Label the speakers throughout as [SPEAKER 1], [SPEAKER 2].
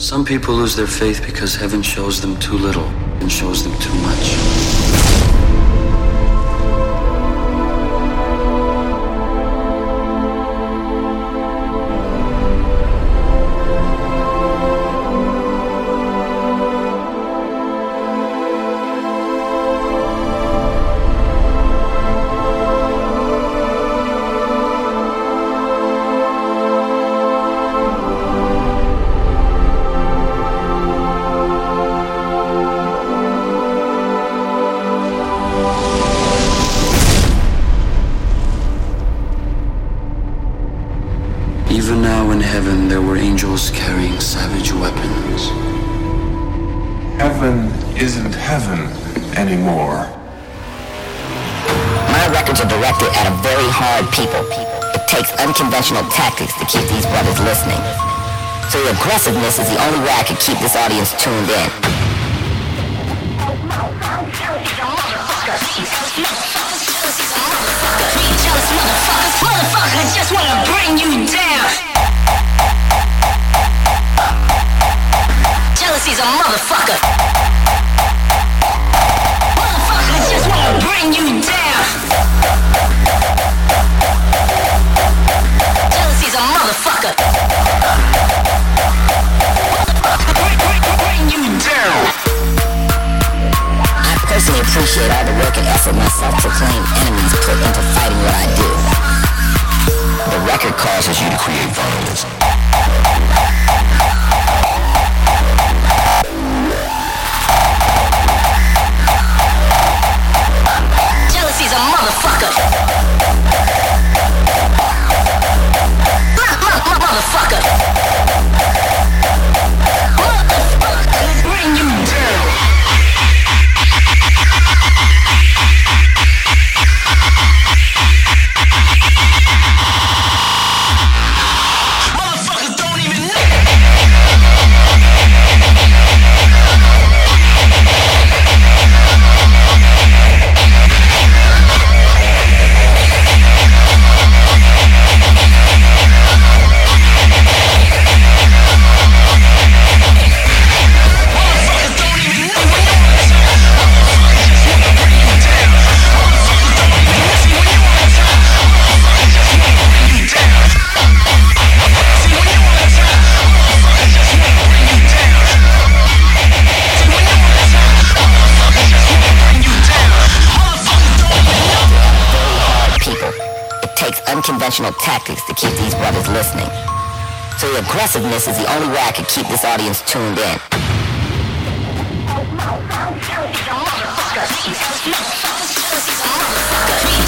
[SPEAKER 1] Some people lose their faith because heaven shows them too little and shows them too much. Heaven
[SPEAKER 2] isn't heaven anymore.
[SPEAKER 3] My records are directed at a very hard people. It takes unconventional tactics to keep these brothers listening. So the aggressiveness is the only way I can keep this audience tuned in.
[SPEAKER 4] Jealous motherfuckers, motherfuckers just wanna bring you down. Jealousy's a motherfucker. Motherfuckers just wanna bring you down. Jealousy's a motherfucker. Bring, bring, bring you down.
[SPEAKER 3] I personally appreciate all the work and effort my self-proclaimed enemies put into fighting what I do. The record causes you to create violence. Unconventional tactics to keep these brothers listening. So the aggressiveness is the only way I can keep this audience tuned in.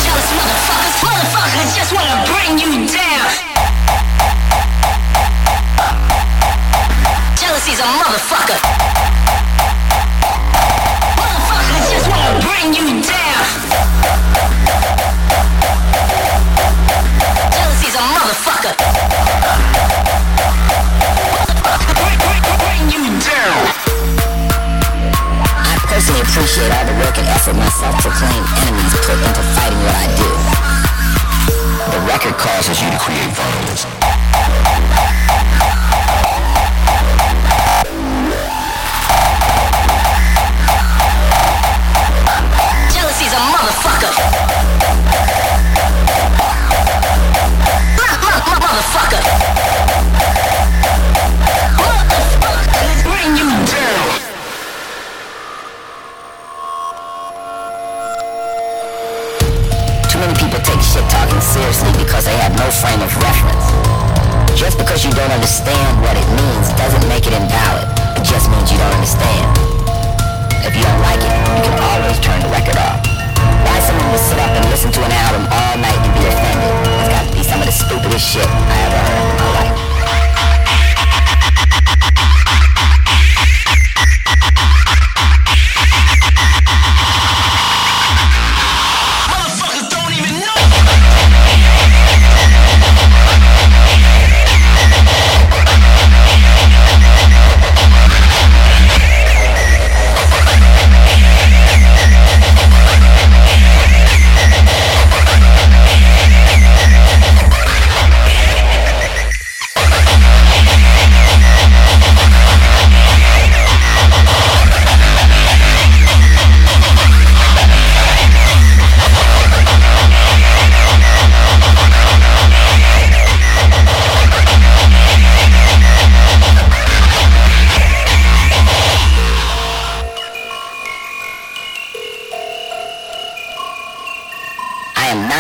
[SPEAKER 4] Jealous motherfuckers, motherfuckers just wanna bring you down. Jealousy's a motherfucker. Motherfuckers just wanna bring you down.
[SPEAKER 3] Create violence. Talking seriously because they have no frame of reference. Just because you don't understand what it means doesn't make it invalid. It just means you don't understand. If you don't like it, you can always turn the record off. Why someone would sit up and listen to an album all night and be offended? It's got to be some of the stupidest shit I ever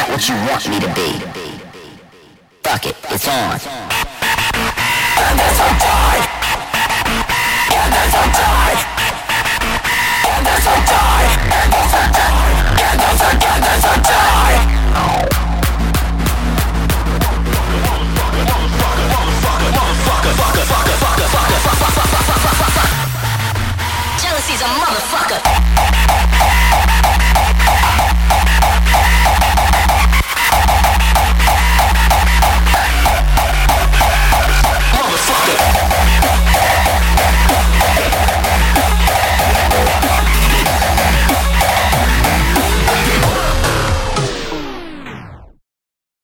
[SPEAKER 3] what you want me to be. Fuck it, it's on. And there's a die. And there's a die. And there's a die. And there's a die. And there's a and there's a die. Jealousy's a motherfucker.